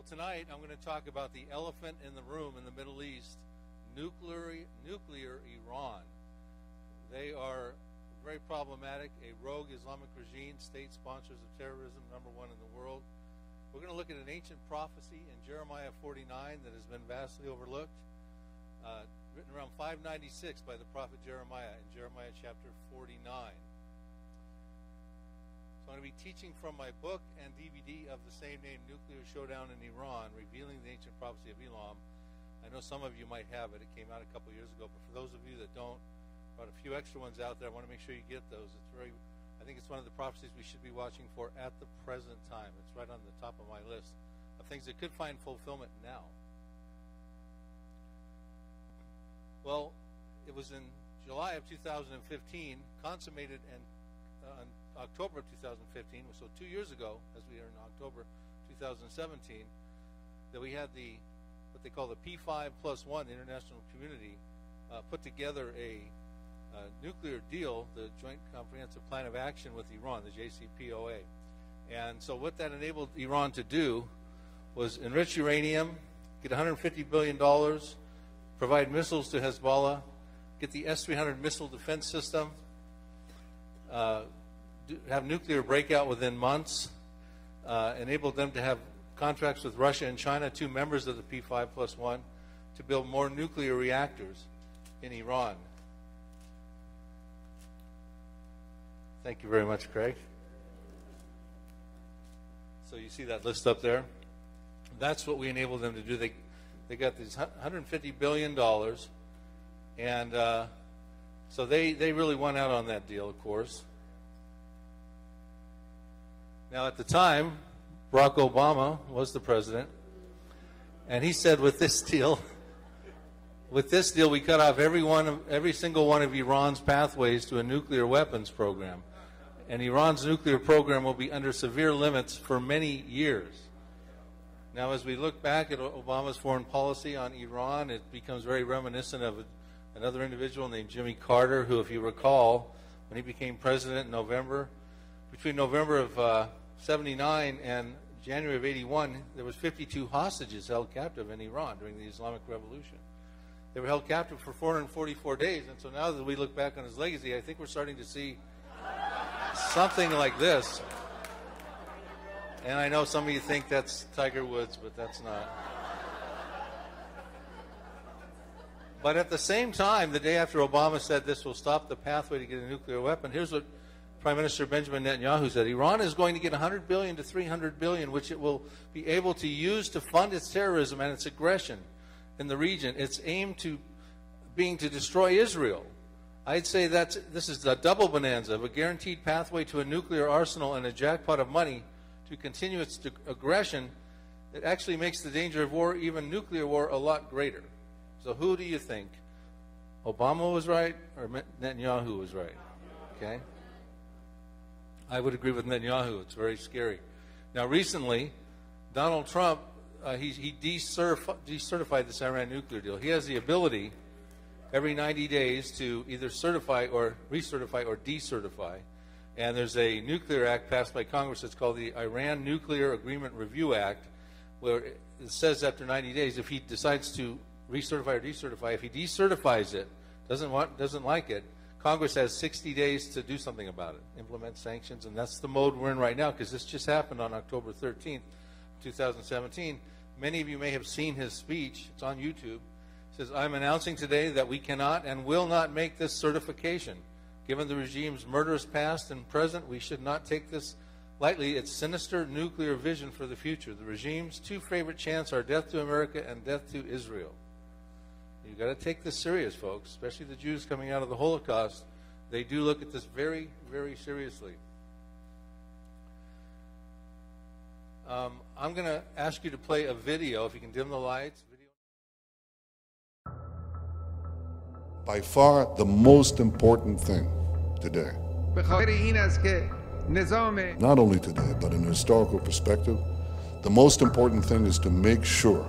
Well, tonight I'm going to talk about the elephant in the room in the Middle East, nuclear nuclear Iran. They are very problematic, a rogue Islamic regime, state sponsors of terrorism, number one in the world. We're going to look at an ancient prophecy in Jeremiah 49 that has been vastly overlooked, uh, written around 596 by the prophet Jeremiah in Jeremiah chapter 49. I'm going to be teaching from my book and DVD of the same name, Nuclear Showdown in Iran, Revealing the Ancient Prophecy of Elam. I know some of you might have it. It came out a couple years ago, but for those of you that don't, brought a few extra ones out there. I want to make sure you get those. It's very I think it's one of the prophecies we should be watching for at the present time. It's right on the top of my list of things that could find fulfillment now. Well, it was in July of 2015, consummated and uh, October of 2015, so two years ago, as we are in October 2017, that we had the what they call the P5 plus one international community uh, put together a uh, nuclear deal, the Joint Comprehensive Plan of Action with Iran, the JCPOA. And so, what that enabled Iran to do was enrich uranium, get $150 billion, provide missiles to Hezbollah, get the S 300 missile defense system, uh, have nuclear breakout within months, uh, enabled them to have contracts with Russia and China, two members of the P5 plus one, to build more nuclear reactors in Iran. Thank you very much, Craig. So you see that list up there? That's what we enabled them to do. They, they got these 150 billion dollars, and uh, so they they really won out on that deal, of course. Now, at the time, Barack Obama was the president, and he said, with this deal, with this deal, we cut off every one, every single one of Iran's pathways to a nuclear weapons program and Iran's nuclear program will be under severe limits for many years. Now, as we look back at Obama's foreign policy on Iran, it becomes very reminiscent of another individual named Jimmy Carter, who, if you recall, when he became president in November, between November of uh, 79 and January of 81, there was 52 hostages held captive in Iran during the Islamic Revolution. They were held captive for 444 days, and so now that we look back on his legacy, I think we're starting to see something like this. And I know some of you think that's Tiger Woods, but that's not. But at the same time, the day after Obama said this will stop the pathway to get a nuclear weapon, here's what Prime Minister Benjamin Netanyahu said: Iran is going to get 100 billion to 300 billion, which it will be able to use to fund its terrorism and its aggression in the region. It's aim to being to destroy Israel. I'd say that this is a double bonanza of a guaranteed pathway to a nuclear arsenal and a jackpot of money to continue its aggression It actually makes the danger of war, even nuclear war, a lot greater. So, who do you think? Obama was right or Netanyahu was right? Okay? I would agree with Netanyahu. It's very scary. Now, recently, Donald Trump, uh, he, he decertified this Iran nuclear deal. He has the ability every 90 days to either certify or recertify or decertify. And there's a nuclear act passed by Congress that's called the Iran Nuclear Agreement Review Act, where it says after 90 days, if he decides to recertify or decertify, if he decertifies it, doesn't want, doesn't like it, Congress has 60 days to do something about it, implement sanctions, and that's the mode we're in right now because this just happened on October 13th, 2017. Many of you may have seen his speech. It's on YouTube He says, I'm announcing today that we cannot and will not make this certification. Given the regime's murderous past and present, we should not take this lightly. Its sinister nuclear vision for the future. The regime's two favorite chants are death to America and death to Israel. You've got to take this serious, folks, especially the Jews coming out of the Holocaust. They do look at this very, very seriously. Um, I'm going to ask you to play a video, if you can dim the lights. by far the most important thing today. Not only today, but in a historical perspective, the most important thing is to make sure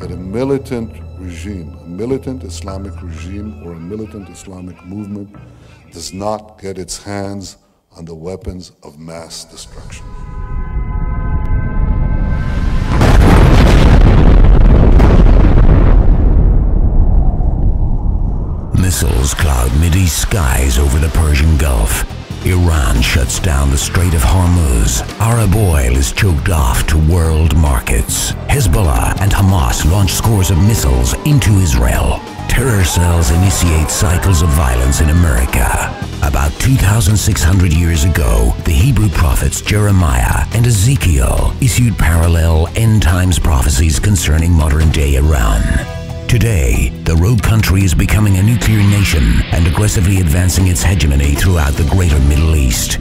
that a militant regime, a militant Islamic regime or a militant Islamic movement does not get its hands on the weapons of mass destruction. Missiles cloud midi skies over the Persian Gulf. Iran shuts down the Strait of Hormuz. Arab oil is choked off to world markets. Hezbollah and Hamas launch scores of missiles into Israel. Terror cells initiate cycles of violence in America. About 2,600 years ago, the Hebrew prophets Jeremiah and Ezekiel issued parallel end times prophecies concerning modern day Iran. Today, the rogue country is becoming a nuclear nation and aggressively advancing its hegemony throughout the greater Middle East.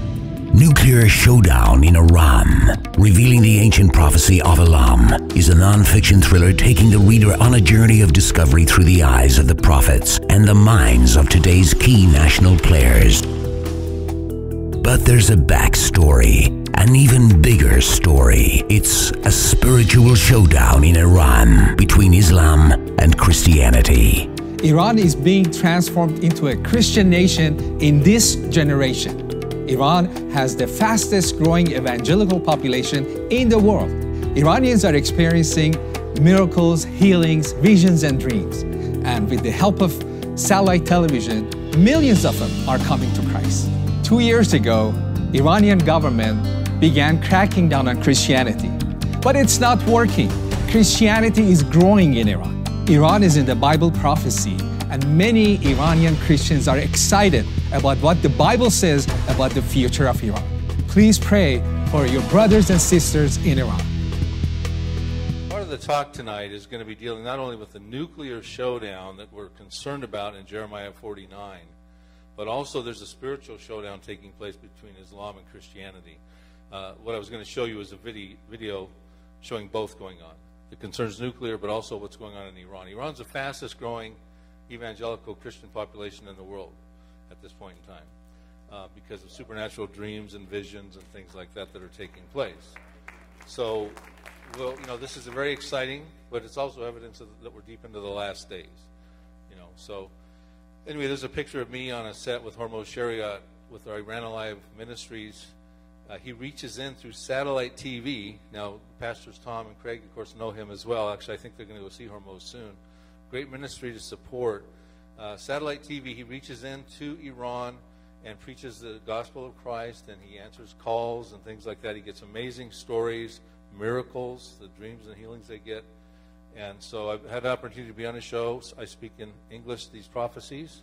Nuclear Showdown in Iran, revealing the ancient prophecy of Elam, is a non-fiction thriller taking the reader on a journey of discovery through the eyes of the prophets and the minds of today's key national players. But there's a backstory, an even bigger story. It's a spiritual showdown in Iran between Islam and Christianity. Iran is being transformed into a Christian nation in this generation. Iran has the fastest growing evangelical population in the world. Iranians are experiencing miracles, healings, visions, and dreams. And with the help of satellite television, millions of them are coming to Christ. Two years ago, Iranian government began cracking down on Christianity. But it's not working. Christianity is growing in Iran. Iran is in the Bible prophecy, and many Iranian Christians are excited about what the Bible says about the future of Iran. Please pray for your brothers and sisters in Iran. Part of the talk tonight is going to be dealing not only with the nuclear showdown that we're concerned about in Jeremiah 49, but also there's a spiritual showdown taking place between Islam and Christianity. Uh, what I was going to show you is a video, video showing both going on. It concerns nuclear, but also what's going on in Iran. Iran's the fastest growing evangelical Christian population in the world at this point in time uh, because of supernatural dreams and visions and things like that that are taking place. So, well, you know, this is very exciting, but it's also evidence of, that we're deep into the last days. You know, so Anyway, there's a picture of me on a set with Hormoz Shariat with our Iran Alive Ministries. Uh, he reaches in through satellite TV. Now, Pastors Tom and Craig, of course, know him as well. Actually, I think they're going to go see Hormoz soon. Great ministry to support. Uh, satellite TV, he reaches into Iran and preaches the gospel of Christ, and he answers calls and things like that. He gets amazing stories, miracles, the dreams and healings they get. And so I've had the opportunity to be on a show. I speak in English these prophecies.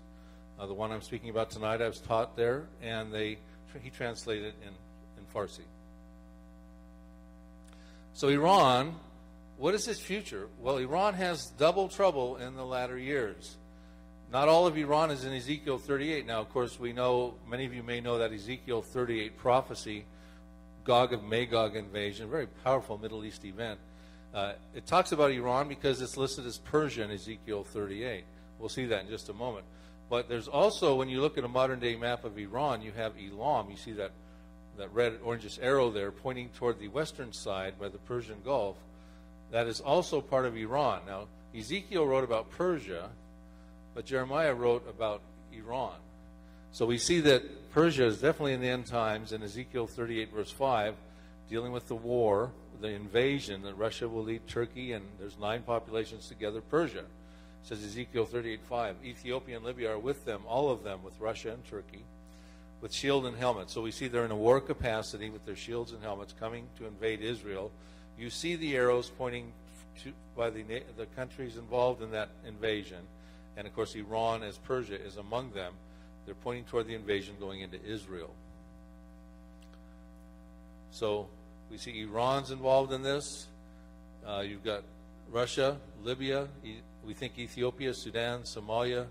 Uh, the one I'm speaking about tonight, I was taught there, and they he translated in, in Farsi. So Iran, what is its future? Well, Iran has double trouble in the latter years. Not all of Iran is in Ezekiel 38. Now, of course, we know, many of you may know that Ezekiel 38 prophecy, Gog of Magog invasion, very powerful Middle East event. Uh, it talks about Iran because it's listed as Persia in Ezekiel 38. We'll see that in just a moment. But there's also, when you look at a modern day map of Iran, you have Elam. You see that, that red orangish arrow there pointing toward the western side by the Persian Gulf. That is also part of Iran. Now, Ezekiel wrote about Persia, but Jeremiah wrote about Iran. So we see that Persia is definitely in the end times in Ezekiel 38, verse 5, dealing with the war the invasion that Russia will lead Turkey, and there's nine populations together. Persia, says Ezekiel 38:5. Ethiopia and Libya are with them, all of them, with Russia and Turkey, with shield and helmet. So we see they're in a war capacity with their shields and helmets coming to invade Israel. You see the arrows pointing to, by the, the countries involved in that invasion. And of course, Iran, as Persia, is among them. They're pointing toward the invasion going into Israel. So we see Iran's involved in this. Uh, you've got Russia, Libya, we think Ethiopia, Sudan, Somalia,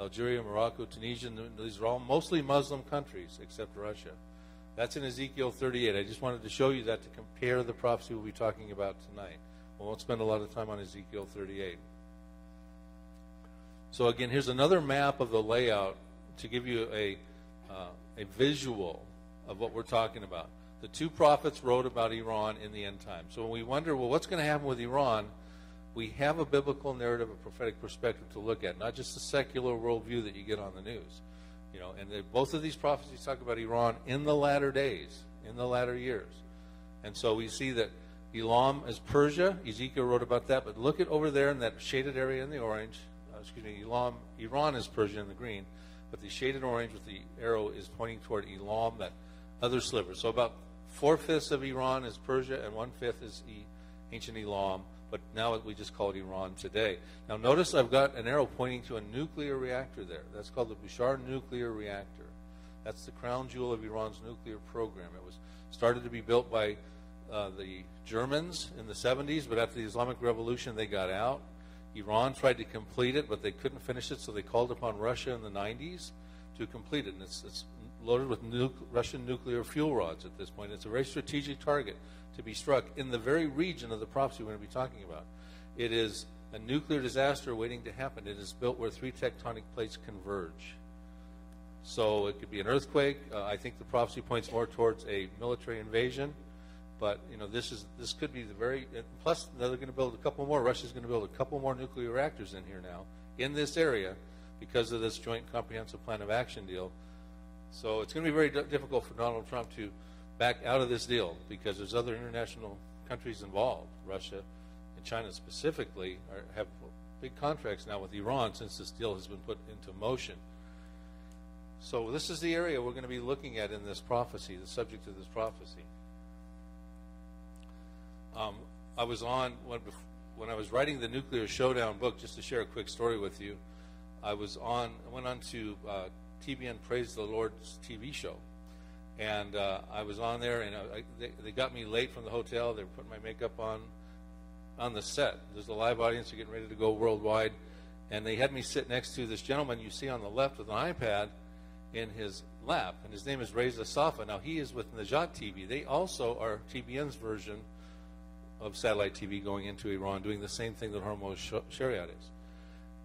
Algeria, Morocco, Tunisia. These are all mostly Muslim countries except Russia. That's in Ezekiel 38. I just wanted to show you that to compare the prophecy we'll be talking about tonight. We won't spend a lot of time on Ezekiel 38. So again, here's another map of the layout to give you a, uh, a visual of what we're talking about the two prophets wrote about Iran in the end time. So when we wonder, well, what's going to happen with Iran? We have a biblical narrative, a prophetic perspective to look at, not just a secular worldview that you get on the news. You know, and both of these prophecies talk about Iran in the latter days, in the latter years. And so we see that Elam is Persia. Ezekiel wrote about that. But look at over there in that shaded area in the orange, uh, excuse me, Elam, Iran is Persia in the green, but the shaded orange with the arrow is pointing toward Elam, that other sliver. So about four fifths of Iran is Persia, and one fifth is e, ancient Elam. But now we just call it Iran today. Now notice I've got an arrow pointing to a nuclear reactor there. That's called the Bushehr nuclear reactor. That's the crown jewel of Iran's nuclear program. It was started to be built by uh, the Germans in the 70s, but after the Islamic Revolution, they got out. Iran tried to complete it, but they couldn't finish it, so they called upon Russia in the 90s to complete it. And it's, it's loaded with nu- Russian nuclear fuel rods at this point. It's a very strategic target to be struck in the very region of the prophecy we're going to be talking about. It is a nuclear disaster waiting to happen. It is built where three tectonic plates converge. So it could be an earthquake. Uh, I think the prophecy points more towards a military invasion. But you know, this is this could be the very. Plus, they're going to build a couple more. Russia's going to build a couple more nuclear reactors in here now in this area because of this joint comprehensive plan of action deal. So it's going to be very difficult for Donald Trump to back out of this deal because there's other international countries involved. Russia and China specifically are, have big contracts now with Iran since this deal has been put into motion. So this is the area we're going to be looking at in this prophecy, the subject of this prophecy. Um, I was on when, when I was writing the Nuclear Showdown book. Just to share a quick story with you, I was on. I went on to uh, TBN Praise the Lord's TV show, and uh, I was on there, and I, they, they got me late from the hotel. They were putting my makeup on on the set. There's a live audience. They're getting ready to go worldwide, and they had me sit next to this gentleman you see on the left with an iPad in his lap, and his name is Reza Safa. Now he is with Nejat TV. They also are TBN's version of satellite TV going into Iran, doing the same thing that Hormoz Shariat is.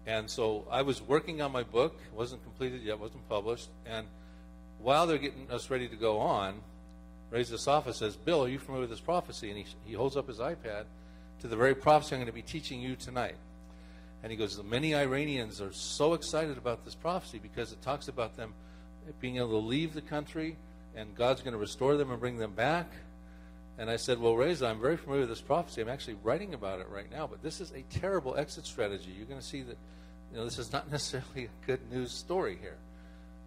And so I was working on my book, it wasn't completed yet, wasn't published, and while they're getting us ready to go on, Reza Safa says, Bill, are you familiar with this prophecy? And he, he holds up his iPad to the very prophecy I'm going to be teaching you tonight. And he goes, Many Iranians are so excited about this prophecy because it talks about them being able to leave the country and God's going to restore them and bring them back. And I said, Well, Reza, I'm very familiar with this prophecy. I'm actually writing about it right now, but this is a terrible exit strategy. You're going to see that you know, this is not necessarily a good news story here.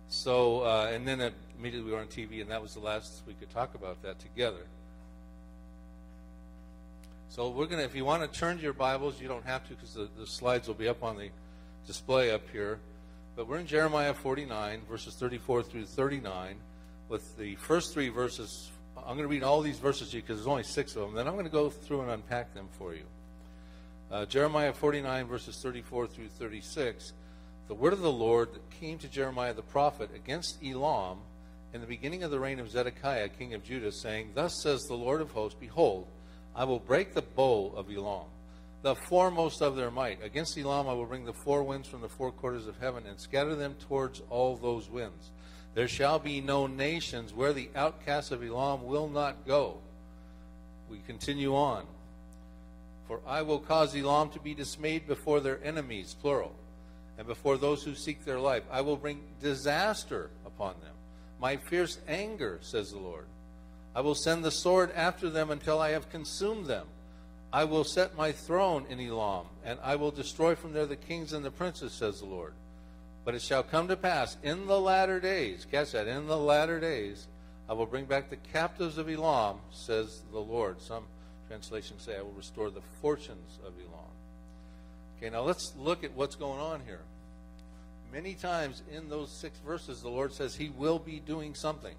So, uh, and then immediately we were on TV, and that was the last we could talk about that together. So we're going to, if you want to turn to your Bibles, you don't have to because the, the slides will be up on the display up here. But we're in Jeremiah 49, verses 34 through 39, with the first three verses. I'm going to read all these verses to you because there's only six of them. Then I'm going to go through and unpack them for you. Uh, Jeremiah 49, verses 34 through 36. The word of the Lord came to Jeremiah the prophet against Elam in the beginning of the reign of Zedekiah, king of Judah, saying, Thus says the Lord of hosts, Behold, I will break the bow of Elam the foremost of their might. Against Elam I will bring the four winds from the four quarters of heaven and scatter them towards all those winds. There shall be no nations where the outcasts of Elam will not go. We continue on. For I will cause Elam to be dismayed before their enemies, plural, and before those who seek their life. I will bring disaster upon them. My fierce anger, says the Lord. I will send the sword after them until I have consumed them. I will set my throne in Elam, and I will destroy from there the kings and the princes, says the Lord. But it shall come to pass in the latter days, catch that, in the latter days, I will bring back the captives of Elam, says the Lord. Some translations say, I will restore the fortunes of Elam. Okay, now let's look at what's going on here. Many times in those six verses, the Lord says He will be doing something.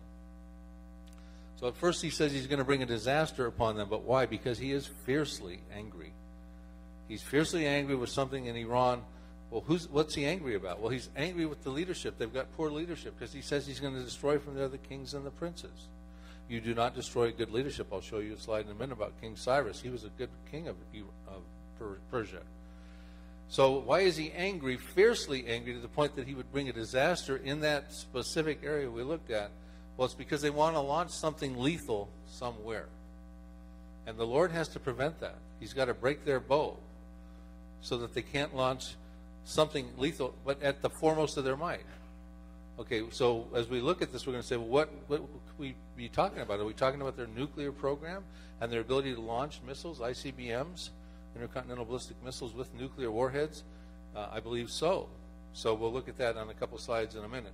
So at first he says he's going to bring a disaster upon them, but why? Because he is fiercely angry. He's fiercely angry with something in Iran. Well, who's what's he angry about? Well, he's angry with the leadership. They've got poor leadership because he says he's going to destroy from there the kings and the princes. You do not destroy good leadership. I'll show you a slide in a minute about King Cyrus. He was a good king of, of Persia. So why is he angry, fiercely angry, to the point that he would bring a disaster in that specific area we looked at? Well, it's because they want to launch something lethal somewhere. And the Lord has to prevent that. He's got to break their bow so that they can't launch something lethal, but at the foremost of their might. Okay, so as we look at this, we're going to say, well, what, what would we be talking about? Are we talking about their nuclear program and their ability to launch missiles, ICBMs, intercontinental ballistic missiles with nuclear warheads, Uh, I believe so. So we'll look at that on a couple slides in a minute.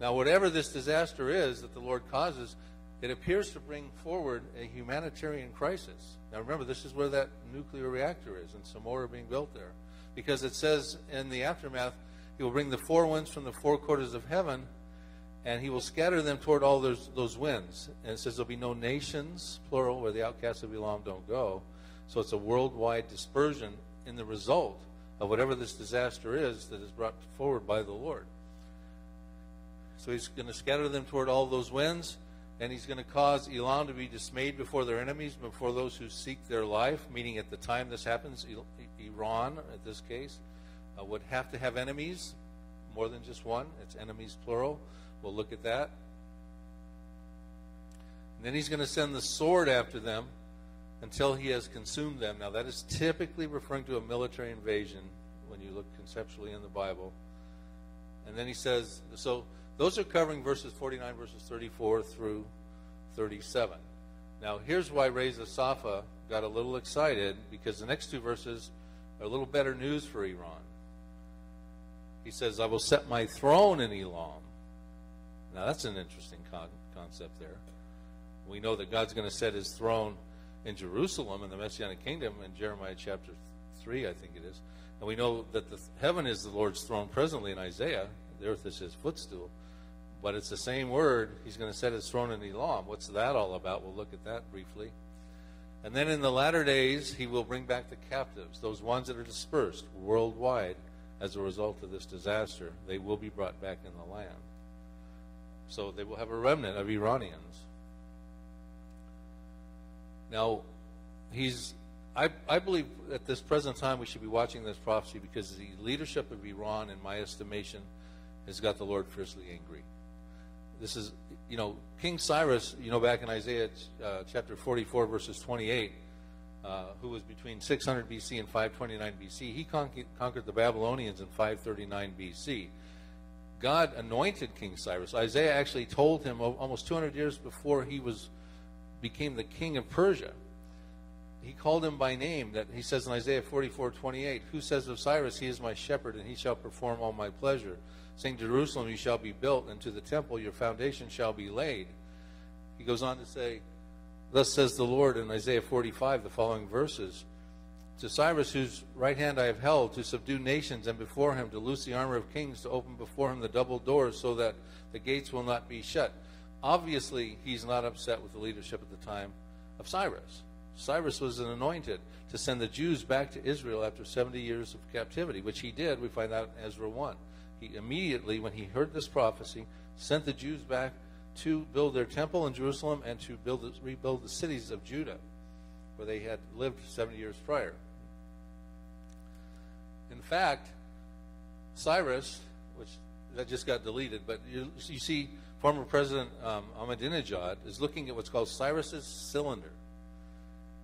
Now, whatever this disaster is that the Lord causes, it appears to bring forward a humanitarian crisis. Now, remember, this is where that nuclear reactor is, and some more are being built there. Because it says in the aftermath, He will bring the four winds from the four quarters of heaven, and He will scatter them toward all those, those winds. And it says there'll be no nations, plural, where the outcasts of Elam don't go. So it's a worldwide dispersion in the result of whatever this disaster is that is brought forward by the Lord. So he's going to scatter them toward all those winds, and he's going to cause Elam to be dismayed before their enemies, before those who seek their life, meaning at the time this happens, Iran, at this case, uh, would have to have enemies, more than just one. It's enemies plural. We'll look at that. And then he's going to send the sword after them until he has consumed them. Now, that is typically referring to a military invasion when you look conceptually in the Bible. And then he says, so those are covering verses 49, verses 34 through 37. Now, here's why Reza Safa got a little excited because the next two verses are a little better news for Iran. He says, I will set my throne in Elam. Now, that's an interesting con- concept there. We know that God's going to set his throne in Jerusalem in the Messianic kingdom in Jeremiah chapter 3, I think it is. And we know that the heaven is the Lord's throne presently in Isaiah. The earth is his footstool. But it's the same word. He's going to set his throne in Elam. What's that all about? We'll look at that briefly. And then in the latter days, he will bring back the captives, those ones that are dispersed worldwide as a result of this disaster. They will be brought back in the land. So they will have a remnant of Iranians. Now, he's. I, I believe at this present time we should be watching this prophecy because the leadership of Iran, in my estimation, has got the Lord fiercely angry. This is, you know, King Cyrus, you know, back in Isaiah uh, chapter 44, verses 28, uh, who was between 600 BC and 529 BC, he conquered, conquered the Babylonians in 539 BC. God anointed King Cyrus. Isaiah actually told him almost 200 years before he was became the king of Persia. He called him by name. That he says in Isaiah 44, 28, Who says of Cyrus, He is my shepherd, and he shall perform all my pleasure. Saying, Jerusalem, you shall be built, and to the temple your foundation shall be laid. He goes on to say, Thus says the Lord in Isaiah 45, the following verses To Cyrus, whose right hand I have held, to subdue nations, and before him to loose the armor of kings, to open before him the double doors, so that the gates will not be shut obviously he's not upset with the leadership at the time of Cyrus. Cyrus was an anointed to send the Jews back to Israel after 70 years of captivity, which he did. We find out in Ezra 1. He immediately, when he heard this prophecy, sent the Jews back to build their temple in Jerusalem and to build, rebuild the cities of Judah, where they had lived 70 years prior. In fact, Cyrus, which that just got deleted, but you, you see former President um, Ahmadinejad is looking at what's called Cyrus's cylinder.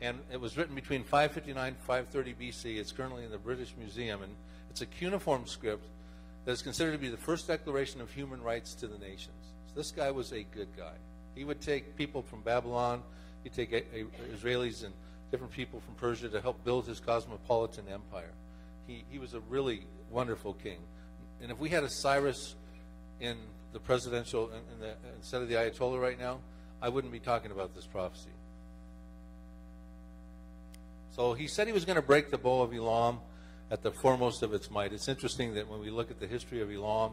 And it was written between 559 and 530 BC. It's currently in the British Museum. And it's a cuneiform script that is considered to be the first declaration of human rights to the nations. So this guy was a good guy. He would take people from Babylon, he'd take a, a, Israelis and different people from Persia to help build his cosmopolitan empire. He, he was a really wonderful king. And if we had a Cyrus in the presidential in the, instead of the Ayatollah right now, I wouldn't be talking about this prophecy. So he said he was going to break the bow of Elam at the foremost of its might. It's interesting that when we look at the history of Elam,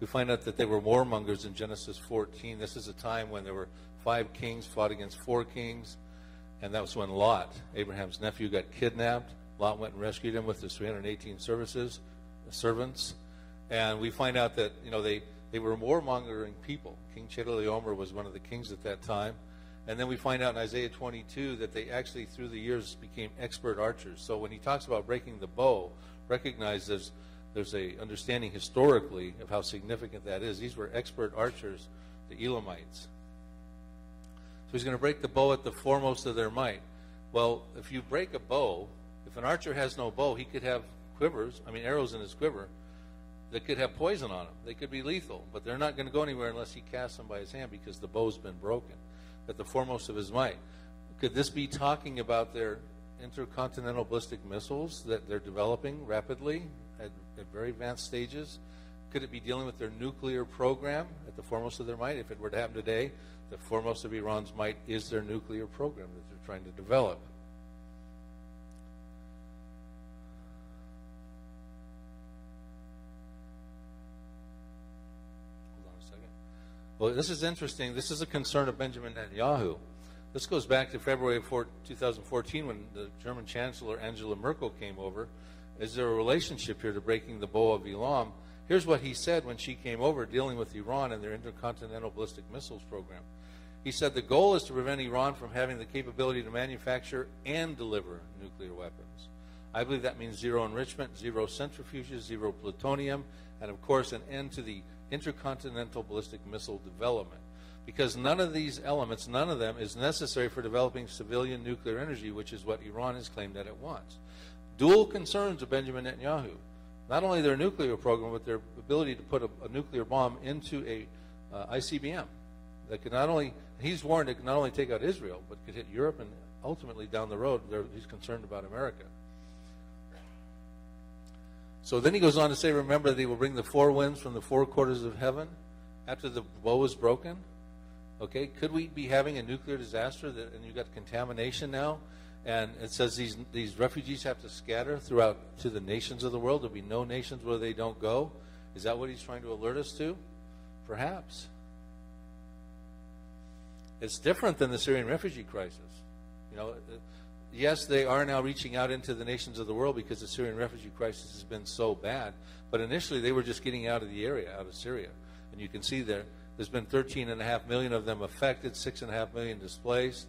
we find out that they were warmongers in Genesis 14. This is a time when there were five kings fought against four kings, and that was when Lot, Abraham's nephew, got kidnapped. Lot went and rescued him with his 318 services, servants, and we find out that you know they they were warmongering people. King Chedorlaomer was one of the kings at that time. And then we find out in Isaiah 22 that they actually, through the years, became expert archers. So when he talks about breaking the bow, recognize there's, there's a understanding historically of how significant that is. These were expert archers, the Elamites. So he's going to break the bow at the foremost of their might. Well, if you break a bow, if an archer has no bow, he could have quivers, I mean arrows in his quiver, that could have poison on them. They could be lethal, but they're not going to go anywhere unless he casts them by his hand because the bow's been broken at the foremost of his might. Could this be talking about their intercontinental ballistic missiles that they're developing rapidly at, at very advanced stages? Could it be dealing with their nuclear program at the foremost of their might? If it were to happen today, the foremost of Iran's might is their nuclear program that they're trying to develop. Hold on a second. Well, this is interesting. This is a concern of Benjamin Netanyahu. This goes back to February 4, 2014 when the German Chancellor Angela Merkel came over. Is there a relationship here to breaking the bow of Elam? Here's what he said when she came over dealing with Iran and their intercontinental ballistic missiles program. He said the goal is to prevent Iran from having the capability to manufacture and deliver nuclear weapons. I believe that means zero enrichment, zero centrifuges, zero plutonium, and of course an end to the intercontinental ballistic missile development. Because none of these elements, none of them is necessary for developing civilian nuclear energy, which is what Iran has claimed that it wants. Dual concerns of Benjamin Netanyahu not only their nuclear program, but their ability to put a, a nuclear bomb into a uh, ICBM that could not only, he's warned it could not only take out Israel, but could hit Europe and ultimately down the road, he's concerned about America. So then he goes on to say, remember that he will bring the four winds from the four quarters of heaven after the bow is broken. Okay, could we be having a nuclear disaster that, and you've got contamination now? And it says these, these refugees have to scatter throughout to the nations of the world. There'll be no nations where they don't go. Is that what he's trying to alert us to? Perhaps. It's different than the Syrian refugee crisis. You know, yes, they are now reaching out into the nations of the world because the Syrian refugee crisis has been so bad. But initially, they were just getting out of the area, out of Syria. And you can see there, there's been 13.5 million of them affected, 6.5 million displaced.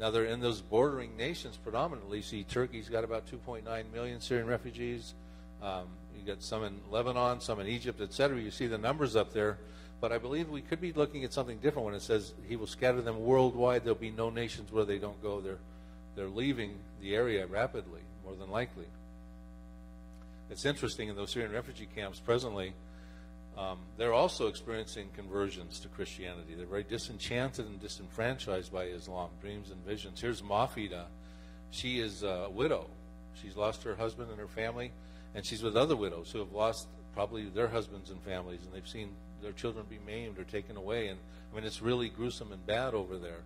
Now they're in those bordering nations predominantly. See, Turkey's got about 2.9 million Syrian refugees. Um, you got some in Lebanon, some in Egypt, etc. You see the numbers up there. But I believe we could be looking at something different when it says He will scatter them worldwide. There'll be no nations where they don't go. They're they're leaving the area rapidly, more than likely. It's interesting in those Syrian refugee camps presently um, they're also experiencing conversions to Christianity. They're very disenchanted and disenfranchised by Islam, dreams and visions. Here's Mafida. She is a widow. She's lost her husband and her family, and she's with other widows who have lost probably their husbands and families, and they've seen their children be maimed or taken away. And I mean, it's really gruesome and bad over there.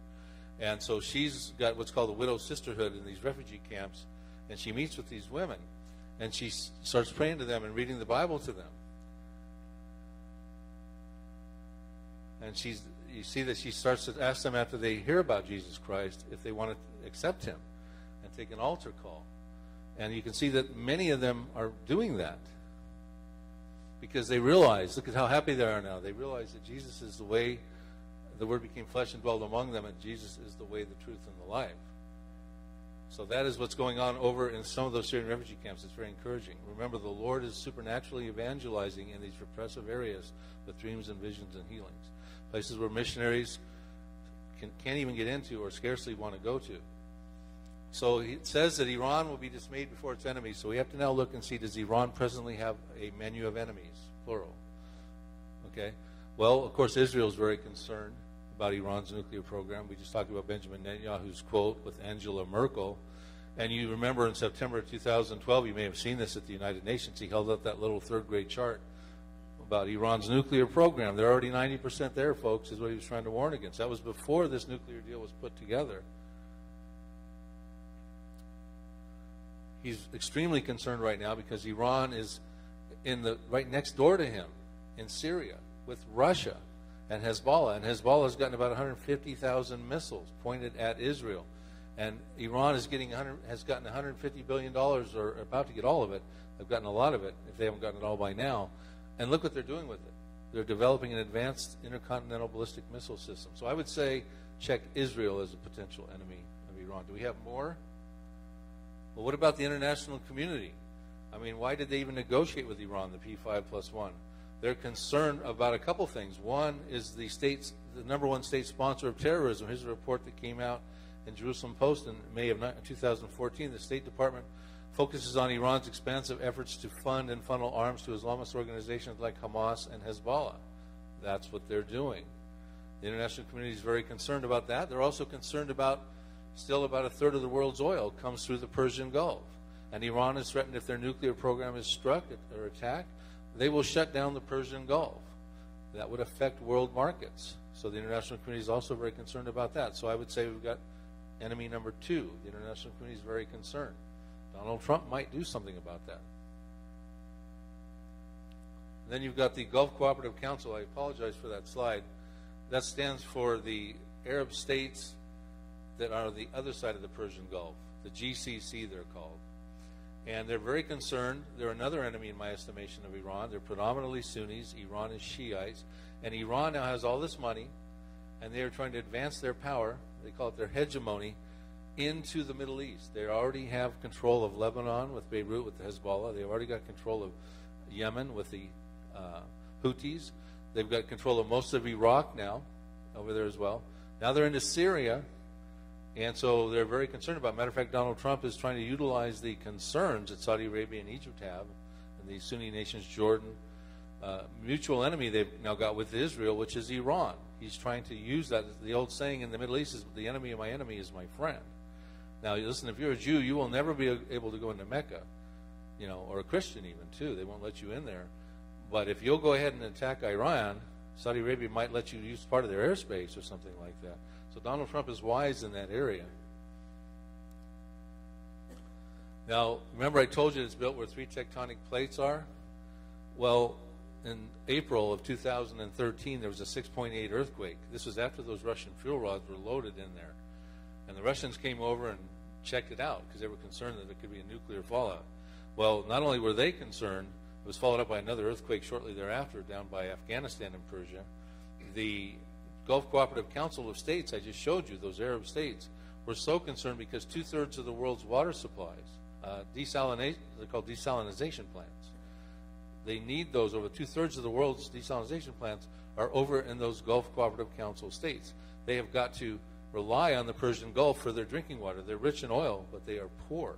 And so she's got what's called a widow sisterhood in these refugee camps, and she meets with these women, and she starts praying to them and reading the Bible to them And she's, you see that she starts to ask them after they hear about Jesus Christ if they want to accept him and take an altar call. And you can see that many of them are doing that because they realize, look at how happy they are now. They realize that Jesus is the way, the Word became flesh and dwelled among them, and Jesus is the way, the truth, and the life. So that is what's going on over in some of those Syrian refugee camps. It's very encouraging. Remember, the Lord is supernaturally evangelizing in these repressive areas with dreams and visions and healings places where missionaries can, can't even get into or scarcely want to go to. So it says that Iran will be dismayed before its enemies. So we have to now look and see does Iran presently have a menu of enemies, plural? Okay. Well, of course, Israel is very concerned about Iran's nuclear program. We just talked about Benjamin Netanyahu's quote with Angela Merkel. And you remember in September of 2012, you may have seen this at the United Nations, he held up that little third grade chart about Iran's nuclear program. They're already 90% there, folks, is what he was trying to warn against. That was before this nuclear deal was put together. He's extremely concerned right now because Iran is in the right next door to him in Syria with Russia and Hezbollah. And Hezbollah has gotten about 150,000 missiles pointed at Israel. And Iran is getting has gotten 150 billion dollars, or about to get all of it. They've gotten a lot of it, if they haven't gotten it all by now, and look what they're doing with it. They're developing an advanced intercontinental ballistic missile system. So I would say check Israel as a potential enemy of Iran. Do we have more? Well, what about the international community? I mean, why did they even negotiate with Iran, the P5 plus one? They're concerned about a couple things. One is the state's the number one state sponsor of terrorism. Here's a report that came out in Jerusalem Post in May of 2014. The State Department focuses on Iran's expansive efforts to fund and funnel arms to Islamist organizations like Hamas and Hezbollah. That's what they're doing. The international community is very concerned about that. They're also concerned about still about a third of the world's oil comes through the Persian Gulf. And Iran has threatened if their nuclear program is struck or attacked, they will shut down the Persian Gulf. That would affect world markets. So the international community is also very concerned about that. So I would say we've got enemy number two. The international community is very concerned. Donald Trump might do something about that. And then you've got the Gulf Cooperative Council. I apologize for that slide. That stands for the Arab states that are on the other side of the Persian Gulf, the GCC, they're called. And they're very concerned. They're another enemy, in my estimation, of Iran. They're predominantly Sunnis. Iran is Shiites. And Iran now has all this money, and they are trying to advance their power. They call it their hegemony into the Middle East. They already have control of Lebanon with Beirut, with the Hezbollah. They've already got control of Yemen with the uh, Houthis. They've got control of most of Iraq now, over there as well. Now they're into Syria, and so they're very concerned about. Matter of fact, Donald Trump is trying to utilize the concerns that Saudi Arabia and Egypt have, and the Sunni nations, Jordan, uh, mutual enemy they've now got with Israel, which is Iran. He's trying to use that. The old saying in the Middle East is, "The enemy of my enemy is my friend." Now, listen, if you're a Jew, you will never be able to go into Mecca, you know, or a Christian even too. They won't let you in there. But if you'll go ahead and attack Iran, Saudi Arabia might let you use part of their airspace or something like that. So Donald Trump is wise in that area. Now, remember I told you it's built where three tectonic plates are? Well, in April of 2013, there was a 6.8 earthquake. This was after those Russian fuel rods were loaded in there. And the Russians came over and checked it out because they were concerned that there could be a nuclear fallout. Well, not only were they concerned, it was followed up by another earthquake shortly thereafter down by Afghanistan and Persia. The Gulf Cooperative Council of States, I just showed you, those Arab states, were so concerned because two thirds of the world's water supplies, uh, desalination, they're called desalination plants. They need those. Over two thirds of the world's desalination plants are over in those Gulf Cooperative Council states. They have got to rely on the Persian Gulf for their drinking water. They're rich in oil, but they are poor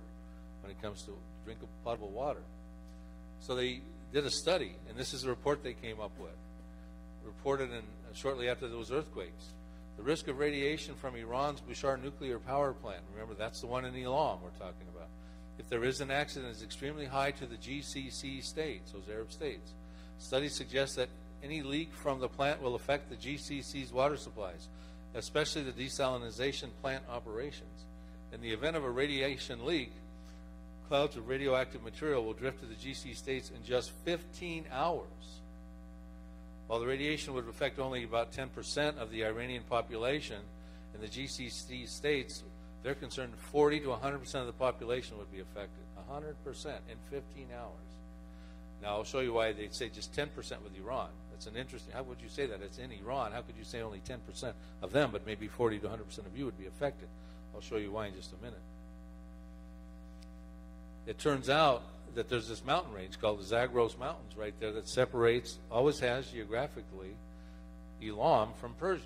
when it comes to drinkable potable water. So they did a study, and this is a report they came up with, reported in, uh, shortly after those earthquakes. The risk of radiation from Iran's Bushehr nuclear power plant, remember that's the one in Elam we're talking about. If there is an accident, is extremely high to the GCC states, those Arab states. Studies suggest that any leak from the plant will affect the GCC's water supplies, especially the desalination plant operations. In the event of a radiation leak, clouds of radioactive material will drift to the GC states in just 15 hours. While the radiation would affect only about 10% of the Iranian population, in the GCC states, they're concerned 40 to 100% of the population would be affected. 100% in 15 hours. Now, I'll show you why they say just 10% with Iran. That's an interesting. How would you say that? It's in Iran. How could you say only 10% of them, but maybe 40 to 100% of you would be affected? I'll show you why in just a minute. It turns out that there's this mountain range called the Zagros Mountains right there that separates, always has geographically, Elam from Persia.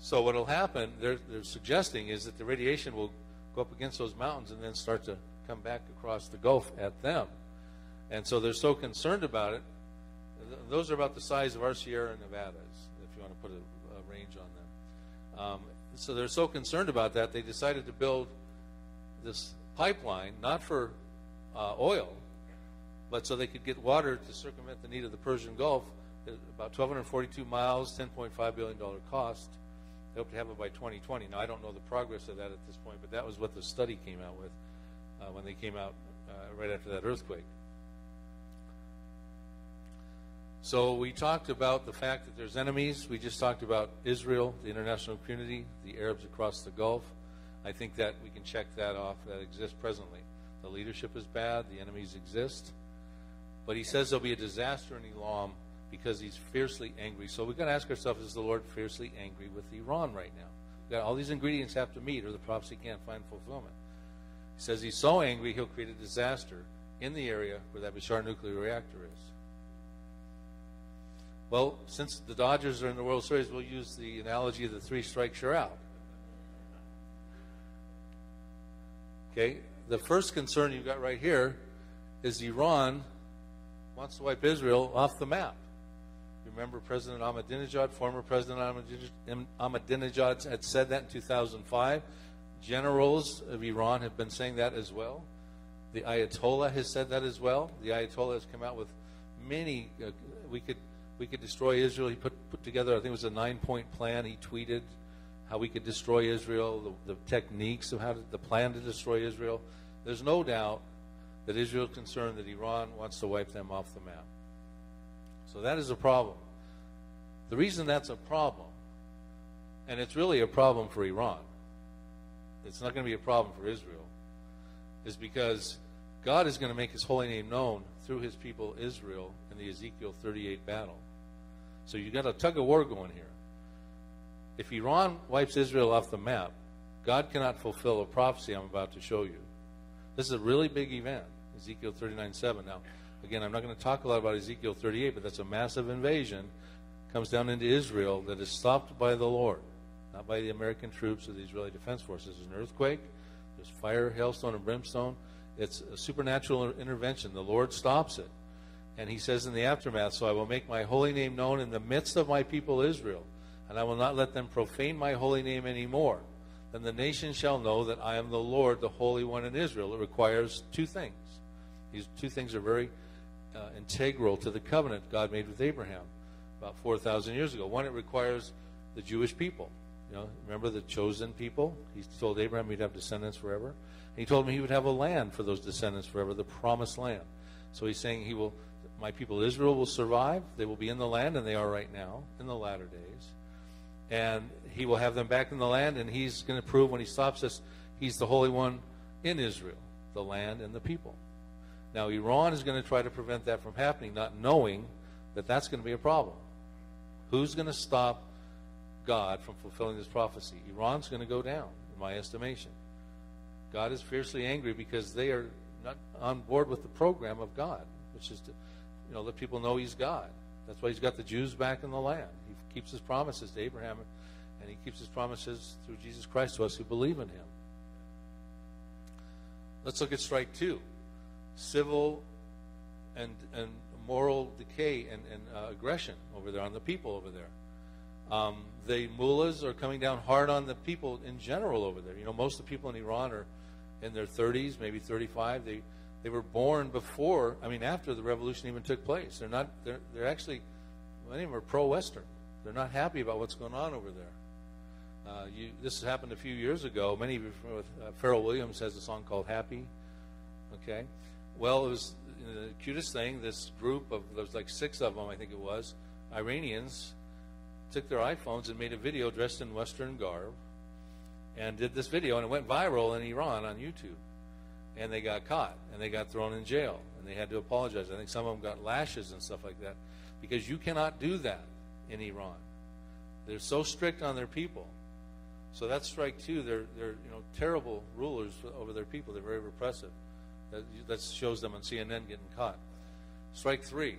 So what will happen, they're, they're suggesting, is that the radiation will go up against those mountains and then start to come back across the Gulf at them. And so they're so concerned about it. Those are about the size of our Sierra Nevadas, if you want to put a, a range on them. Um, so they're so concerned about that, they decided to build this pipeline, not for uh, oil, but so they could get water to circumvent the need of the Persian Gulf. About 1,242 miles, $10.5 billion cost. They hope to have it by 2020. Now, I don't know the progress of that at this point, but that was what the study came out with uh, when they came out uh, right after that earthquake. So we talked about the fact that there's enemies. We just talked about Israel, the international community, the Arabs across the Gulf. I think that we can check that off. That exists presently. The leadership is bad. The enemies exist. But he says there'll be a disaster in Elam because he's fiercely angry. So we've got to ask ourselves, is the Lord fiercely angry with Iran right now? Got all these ingredients have to meet, or the prophecy can't find fulfillment. He says he's so angry he'll create a disaster in the area where that Bushehr nuclear reactor is. Well, since the Dodgers are in the World Series, we'll use the analogy of the three strikes you're out. Okay, the first concern you've got right here is Iran wants to wipe Israel off the map. You Remember President Ahmadinejad, former President Ahmadinejad had said that in 2005. generals of Iran have been saying that as well. The Ayatollah has said that as well. The Ayatollah has come out with many. Uh, we could we could destroy Israel. He put put together. I think it was a nine point plan. He tweeted how we could destroy Israel, the, the techniques of how to, the plan to destroy Israel. There's no doubt that Israel is concerned that Iran wants to wipe them off the map. So that is a problem. The reason that's a problem, and it's really a problem for Iran, it's not going to be a problem for Israel, is because God is going to make his holy name known through his people Israel in the Ezekiel 38 battle. So you've got a tug of war going here. If Iran wipes Israel off the map, God cannot fulfill a prophecy I'm about to show you. This is a really big event, Ezekiel 39:7. Now, again, I'm not going to talk a lot about Ezekiel 38, but that's a massive invasion comes down into Israel that is stopped by the Lord, not by the American troops or the Israeli Defense Forces. There's an earthquake, there's fire, hailstone, and brimstone. It's a supernatural intervention. The Lord stops it. And he says in the aftermath, So I will make my holy name known in the midst of my people Israel, and I will not let them profane my holy name anymore. Then the nation shall know that I am the Lord, the Holy One in Israel. It requires two things. These two things are very uh, integral to the covenant God made with Abraham about 4,000 years ago. One, it requires the Jewish people. You know, remember the chosen people? He told Abraham he'd have descendants forever. And he told him he would have a land for those descendants forever, the promised land. So he's saying he will, my people Israel will survive. They will be in the land, and they are right now in the latter days. And he will have them back in the land, and he's going to prove when he stops us, he's the Holy One in Israel, the land and the people. Now, Iran is going to try to prevent that from happening, not knowing that that's going to be a problem. Who's going to stop God from fulfilling this prophecy? Iran's going to go down, in my estimation. God is fiercely angry because they are not on board with the program of God, which is to, you know, let people know He's God. That's why He's got the Jews back in the land. Keeps His promises to Abraham, and He keeps His promises through Jesus Christ to us who believe in Him. Let's look at strike two: civil and and moral decay and, and uh, aggression over there on the people over there. Um, the mullahs are coming down hard on the people in general over there. You know, most of the people in Iran are in their 30s, maybe 35. They they were born before, I mean, after the revolution even took place. They're not. They're they're actually many of them are pro-Western. They're not happy about what's going on over there. Uh, you, this happened a few years ago. Many of you, uh, Pharrell Williams has a song called "Happy." Okay, well, it was the cutest thing, this group of there was like six of them, I think it was, Iranians, took their iPhones and made a video dressed in Western garb, and did this video, and it went viral in Iran on YouTube, and they got caught and they got thrown in jail, and they had to apologize. I think some of them got lashes and stuff like that, because you cannot do that in Iran. They're so strict on their people. So that's strike two. They're they're you know terrible rulers over their people. They're very repressive. That, that shows them on CNN getting caught. Strike three,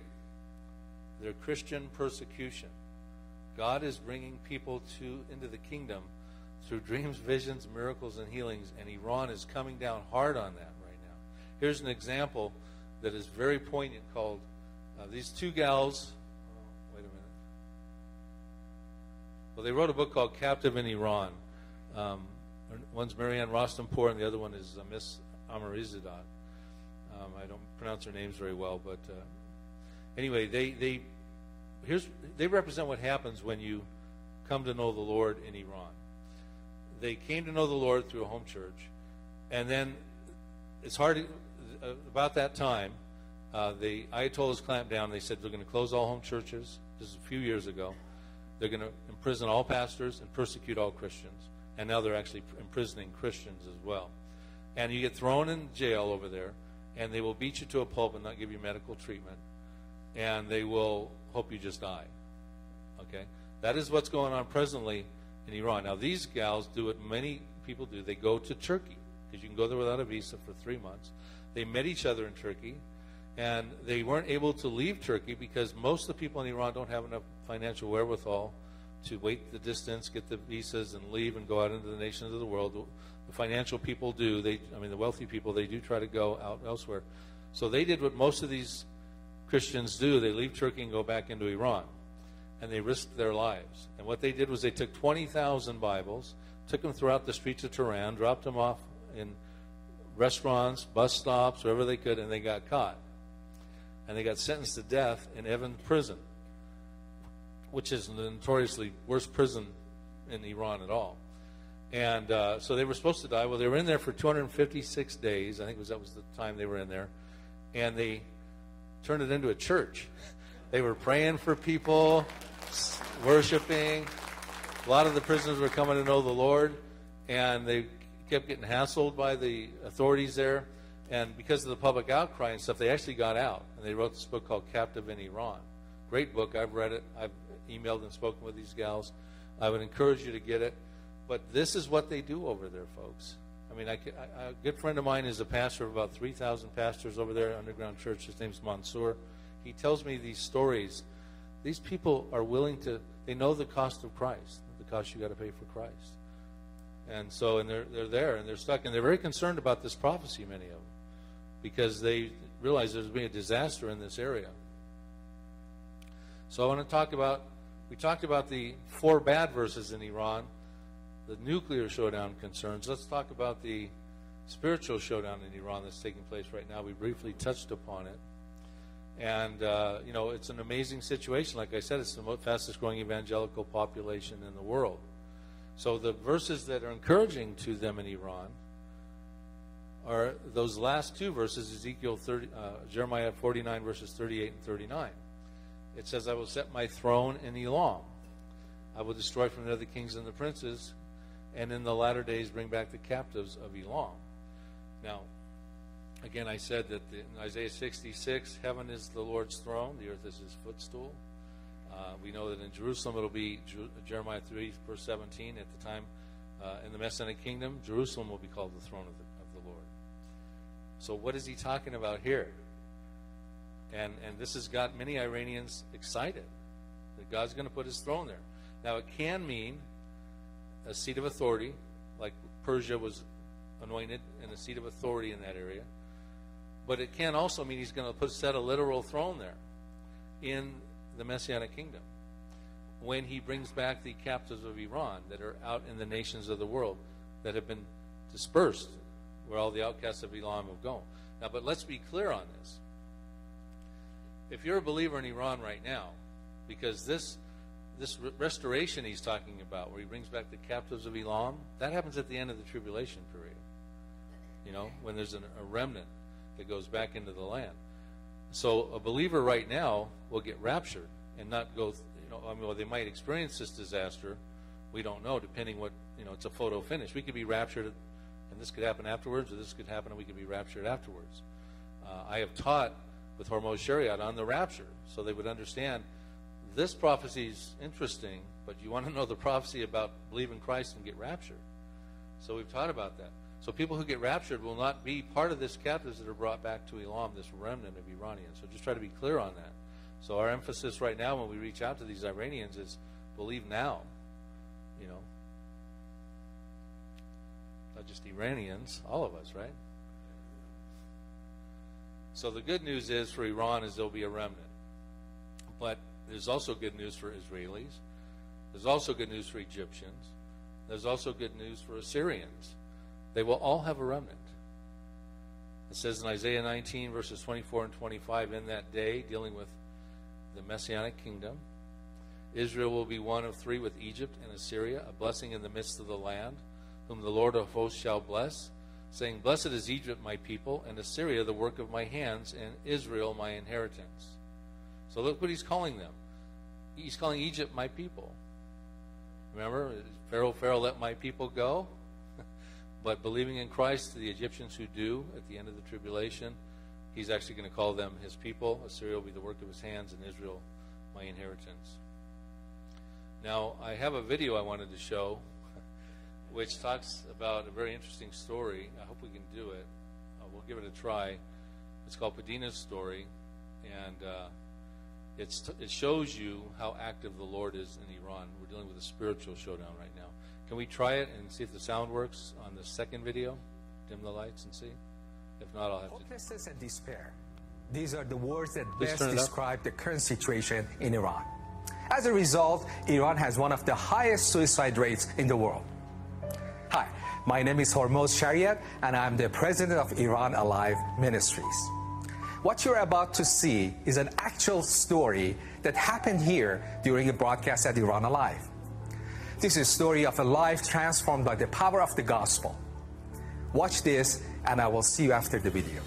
their Christian persecution. God is bringing people to into the kingdom through dreams, visions, miracles, and healings, and Iran is coming down hard on that right now. Here's an example that is very poignant called uh, these two gals. Oh, wait a minute. Well, they wrote a book called Captive in Iran. Um, one's Marianne Rostampour, and the other one is uh, Miss Amarizadat. Um, I don't pronounce their names very well, but uh, anyway, they they here's they represent what happens when you come to know the Lord in Iran. They came to know the Lord through a home church, and then it's hard uh, about that time. Uh, the Ayatollahs clamped down. They said they're going to close all home churches. This is a few years ago. They're going to imprison all pastors and persecute all Christians. And now they're actually imprisoning Christians as well. And you get thrown in jail over there and they will beat you to a pulp and not give you medical treatment, and they will hope you just die. Okay? That is what's going on presently in Iran. Now, these gals do what many people do they go to Turkey, because you can go there without a visa for three months. They met each other in Turkey, and they weren't able to leave Turkey because most of the people in Iran don't have enough financial wherewithal to wait the distance, get the visas, and leave and go out into the nations of the world the financial people do. They, I mean, the wealthy people, they do try to go out elsewhere. So they did what most of these Christians do. They leave Turkey and go back into Iran. and they risked their lives. And what they did was they took 20,000 Bibles, took them throughout the streets of Tehran, dropped them off in restaurants, bus stops, wherever they could, and they got caught. And they got sentenced to death in Evin prison, which is the notoriously worst prison in Iran at all. And uh, so they were supposed to die. Well, they were in there for 256 days. I think was that was the time they were in there, and they turned it into a church. They were praying for people, worshiping. A lot of the prisoners were coming to know the Lord, and they kept getting hassled by the authorities there. And because of the public outcry and stuff, they actually got out, and they wrote this book called "Captive in Iran." Great book. I've read it. I've emailed and spoken with these gals. I would encourage you to get it. But this is what they do over there, folks. I mean, I, I, a good friend of mine is a pastor of about 3,000 pastors over there, at underground church. His name's Mansour. He tells me these stories. These people are willing to, they know the cost of Christ, the cost you got to pay for Christ. And so, and they're, they're there and they're stuck. And they're very concerned about this prophecy, many of them, because they realize there's been a disaster in this area. So I want to talk about, we talked about the four bad verses in Iran the nuclear showdown concerns, let's talk about the spiritual showdown in Iran that's taking place right now. We briefly touched upon it. And, uh, you know, it's an amazing situation. Like I said, it's the fastest growing evangelical population in the world. So the verses that are encouraging to them in Iran are those last two verses, Ezekiel 30, uh, Jeremiah 49, verses 38 and 39. It says, I will set my throne in Elam. I will destroy from there the kings and the princes and in the latter days bring back the captives of Elam. Now, again, I said that the, in Isaiah 66, heaven is the Lord's throne, the earth is his footstool. Uh, we know that in Jerusalem it'll be Jeremiah 3, verse 17. At the time uh, in the Messianic kingdom, Jerusalem will be called the throne of the. So, what is he talking about here? And, and this has got many Iranians excited that God's going to put his throne there. Now, it can mean a seat of authority, like Persia was anointed and a seat of authority in that area. But it can also mean he's going to put set a literal throne there in the Messianic kingdom when he brings back the captives of Iran that are out in the nations of the world that have been dispersed where all the outcasts of Elam have gone. Now, but let's be clear on this. If you're a believer in Iran right now, because this this restoration he's talking about, where he brings back the captives of Elam, that happens at the end of the tribulation period. You know, when there's an, a remnant that goes back into the land. So a believer right now will get raptured and not go. You know, I mean, well, they might experience this disaster. We don't know, depending what you know. It's a photo finish. We could be raptured, and this could happen afterwards, or this could happen, and we could be raptured afterwards. Uh, I have taught with Hormoz Shariat on the rapture, so they would understand this prophecy is interesting, but you want to know the prophecy about believe in Christ and get raptured. So we've taught about that. So people who get raptured will not be part of this captives that are brought back to Elam, this remnant of Iranians. So just try to be clear on that. So our emphasis right now when we reach out to these Iranians is believe now. You know. Not just Iranians, all of us, right? So the good news is for Iran is there'll be a remnant. But there's also good news for Israelis. There's also good news for Egyptians. There's also good news for Assyrians. They will all have a remnant. It says in Isaiah 19, verses 24 and 25, in that day, dealing with the Messianic kingdom, Israel will be one of three with Egypt and Assyria, a blessing in the midst of the land, whom the Lord of hosts shall bless, saying, Blessed is Egypt, my people, and Assyria, the work of my hands, and Israel, my inheritance. So look what he's calling them. He's calling Egypt my people. Remember, Pharaoh, Pharaoh, let my people go. but believing in Christ, the Egyptians who do at the end of the tribulation, he's actually going to call them his people. Assyria will be the work of his hands, and Israel my inheritance. Now, I have a video I wanted to show, which talks about a very interesting story. I hope we can do it. Uh, we'll give it a try. It's called Padina's story, and uh, it's, it shows you how active the Lord is in Iran. We're dealing with a spiritual showdown right now. Can we try it and see if the sound works on the second video? Dim the lights and see. If not, I'll have Hopelessness to. and despair. These are the words that Please best describe the current situation in Iran. As a result, Iran has one of the highest suicide rates in the world. My name is Hormoz Shariat, and I'm the president of Iran Alive Ministries. What you're about to see is an actual story that happened here during a broadcast at Iran Alive. This is a story of a life transformed by the power of the gospel. Watch this, and I will see you after the video.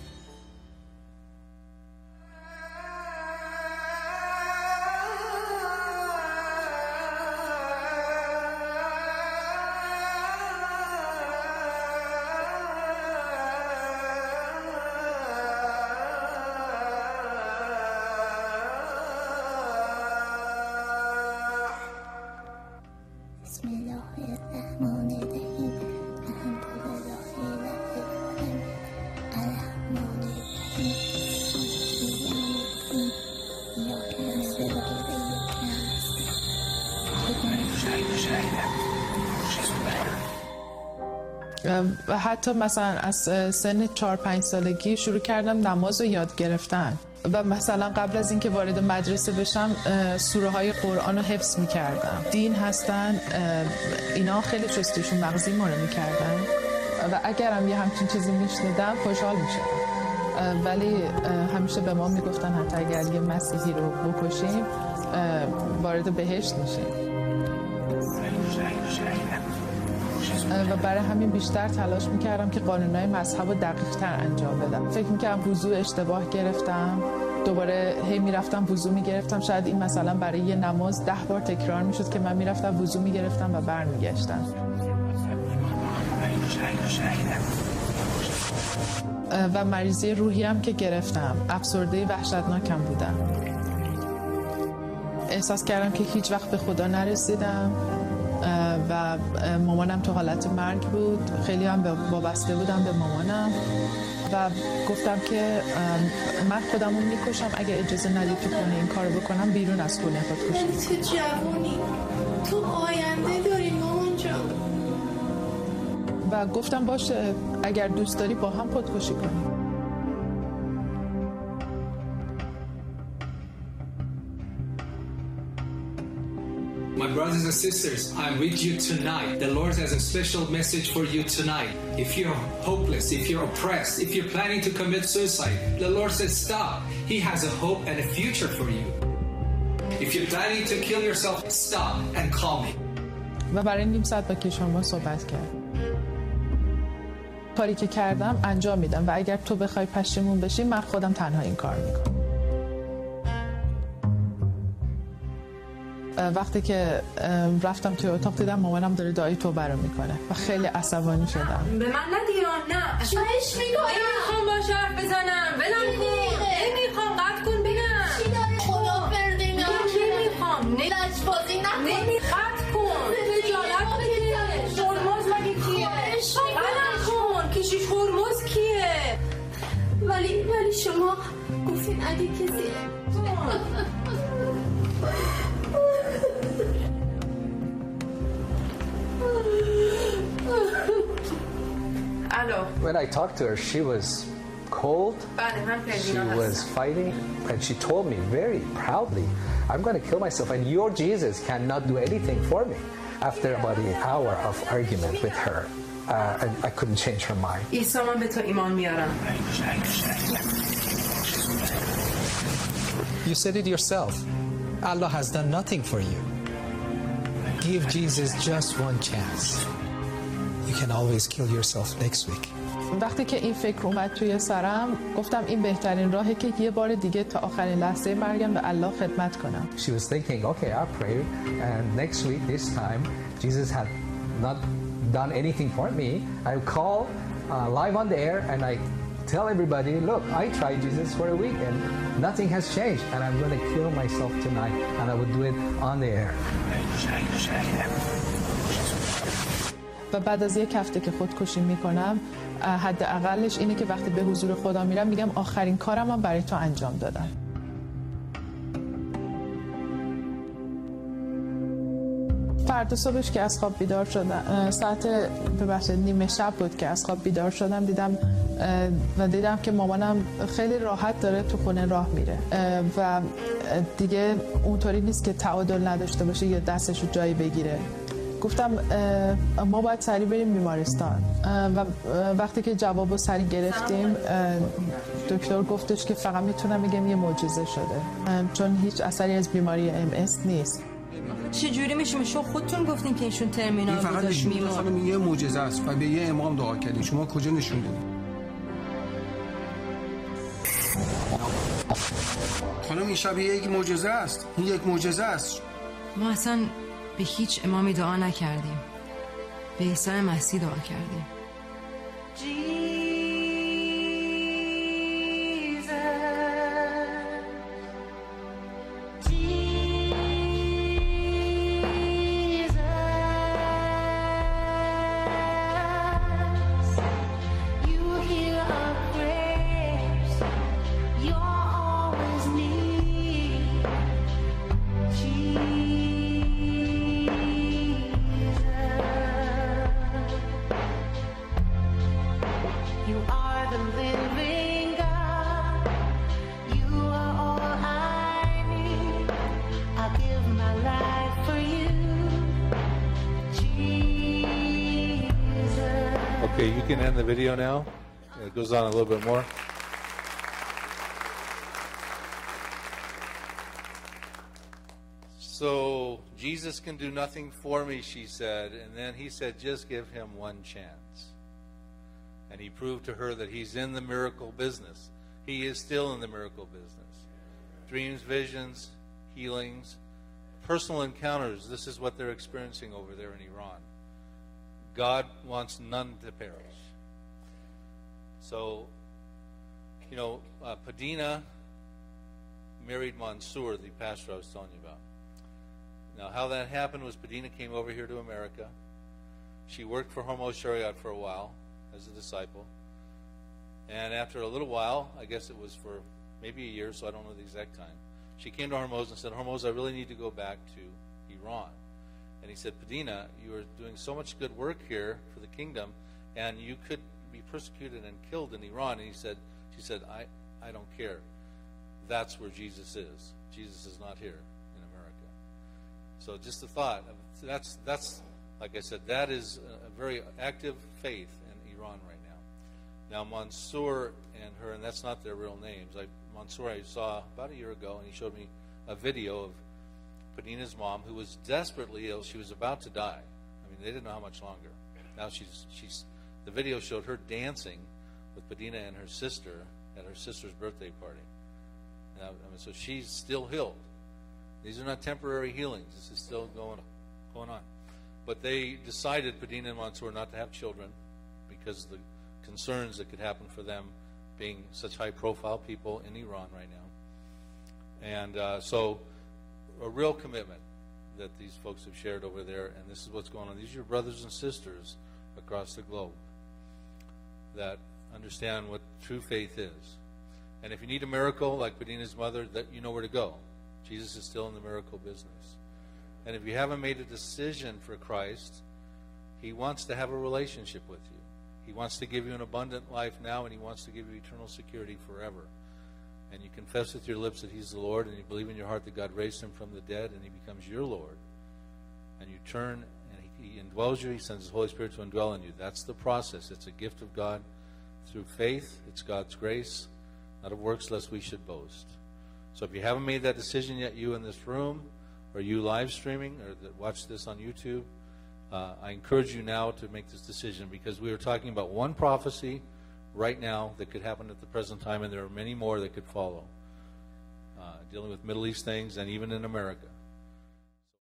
حتی مثلا از سن 4 5 سالگی شروع کردم نماز رو یاد گرفتن و مثلا قبل از اینکه وارد مدرسه بشم سوره های قرآن رو حفظ می کردم دین هستن اینا خیلی چستشون مغزی ما رو می کردن و اگرم یه همچین چیزی میشنیدم خوشحال می ولی همیشه به ما می‌گفتن حتی اگر یه مسیحی رو بکشیم وارد بهشت میشیم. و برای همین بیشتر تلاش می‌کردم که قانونهای مذهب رو دقیق تر انجام بدم. فکر می‌کردم وضوع اشتباه گرفتم. دوباره هی می‌رفتم وضوع می‌گرفتم. شاید این مثلا برای یه نماز ده بار تکرار می‌شد که من می‌رفتم وضوع می‌گرفتم و برمیگشتم. و مریضی روحی هم که گرفتم. افسرده وحشتناکم بودم. احساس کردم که هیچ وقت به خدا نرسیدم. و مامانم تو حالت مرگ بود. خیلی هم وابسته بودم به مامانم. و گفتم که من خودم رو می‌کشم. اگه اجازه ندید تو خونه این کار بکنم بیرون از خونه خودکشی ولی تو جوونی. تو آینده داری مامان جان. و گفتم باشه اگر دوست داری با هم خودکشی کنیم. brothers and sisters, I'm with you tonight. The Lord has a special message for you tonight. If you're hopeless, if you're oppressed, if you're planning to commit suicide, the Lord says stop. He has a hope and a future for you. If you're planning to kill yourself, stop and call me. و برای نیم ساعت با کشورما صحبت کرد کاری که کردم انجام میدم و اگر تو بخوای پشیمون بشی من خودم تنها این کار میکنم وقتی که رفتم توی اتاق دیدم مامانم داره دعای توبه رو می‌کنه و خیلی عصبانی شدم. به من ندیران نه؟ چایش می‌کنم When I talked to her, she was cold. بله من She پرزینا was هستم fighting, and she told me very proudly, I'm going to kill myself, and your Jesus cannot do anything for me. After about an hour of argument with her, uh, and I couldn't change her mind. عیسی من به تو ایمان میارم You said it yourself. Allah has done nothing for you. Give Jesus just one chance. You can always kill yourself next week. وقتی که این فکر اومد توی سرم گفتم این بهترین راهه که یه بار دیگه تا آخرین لحظه مرگم به الله خدمت کنم She was thinking, okay, I'll pray, and next week, this time, Jesus had not done anything for me. I'll call uh, live on the air and I tell everybody, look, I tried Jesus for a week and nothing has changed, and I'm going to kill myself tonight, and I would do it on the air. و بعد از یک هفته که خودکشی می‌کنم حداقلش اینه که وقتی به حضور خدا میرم میگم آخرین کارم هم برای تو انجام دادم. فردا صبحش که از خواب بیدار شدم ساعت ببخشید نیمه شب بود که از خواب بیدار شدم دیدم و دیدم که مامانم خیلی راحت داره تو خونه راه میره. و دیگه اونطوری نیست که تعادل نداشته باشه یا دستش رو جایی بگیره. گفتم ما باید سریع بریم بیمارستان. و وقتی که جواب رو سریع گرفتیم دکتر گفتش که فقط می‌تونم بگم یه معجزه شده. چون هیچ اثری از بیماری ام نیست. چجوری میشه؟ شما خودتون گفتین که ایشون این ترمینال فقط بود داشت نشون خانم یه معجزه است و به یه امام دعا کردین. شما کجا نشون دادین خانم این شب یک معجزه است. این یک معجزه است. ما اصلا به هیچ امامی دعا نکردیم. به عیسی مسیح دعا کردیم. Okay, you can end the video now. It goes on a little bit more. So, Jesus can do nothing for me, she said. And then he said, just give him one chance. And he proved to her that he's in the miracle business. He is still in the miracle business. Dreams, visions, healings, personal encounters. This is what they're experiencing over there in Iran. God wants none to perish. So, you know, uh, Padina married Mansour, the pastor I was telling you about. Now, how that happened was Padina came over here to America. She worked for Hormoz Shariat for a while as a disciple. And after a little while, I guess it was for maybe a year, so I don't know the exact time, she came to Hormoz and said, Hormoz, I really need to go back to Iran. And he said, Padina, you are doing so much good work here for the kingdom, and you could be persecuted and killed in Iran. And he said, she said, I, I don't care. That's where Jesus is. Jesus is not here in America. So just the thought. That's that's like I said. That is a, very active faith in Iran right now. Now Mansour and her, and that's not their real names. I, Mansour I saw about a year ago, and he showed me a video of Padina's mom, who was desperately ill. She was about to die. I mean, they didn't know how much longer. Now she's she's. The video showed her dancing with Padina and her sister at her sister's birthday party. Now, I mean, so she's still healed. These are not temporary healings. This is still going going on. But they decided, Padina and Mansour, not to have children because of the concerns that could happen for them being such high profile people in Iran right now. And uh, so, a real commitment that these folks have shared over there, and this is what's going on. These are your brothers and sisters across the globe that understand what true faith is. And if you need a miracle, like Padina's mother, that you know where to go. Jesus is still in the miracle business. And if you haven't made a decision for Christ, He wants to have a relationship with you. He wants to give you an abundant life now, and He wants to give you eternal security forever. And you confess with your lips that He's the Lord, and you believe in your heart that God raised Him from the dead, and He becomes your Lord. And you turn, and He, he indwells you. He sends His Holy Spirit to indwell in you. That's the process. It's a gift of God through faith. It's God's grace, not of works, lest we should boast. So if you haven't made that decision yet, you in this room, or you live streaming, or that watch this on YouTube, uh, I encourage you now to make this decision because we are talking about one prophecy right now that could happen at the present time, and there are many more that could follow, uh, dealing with Middle East things and even in America.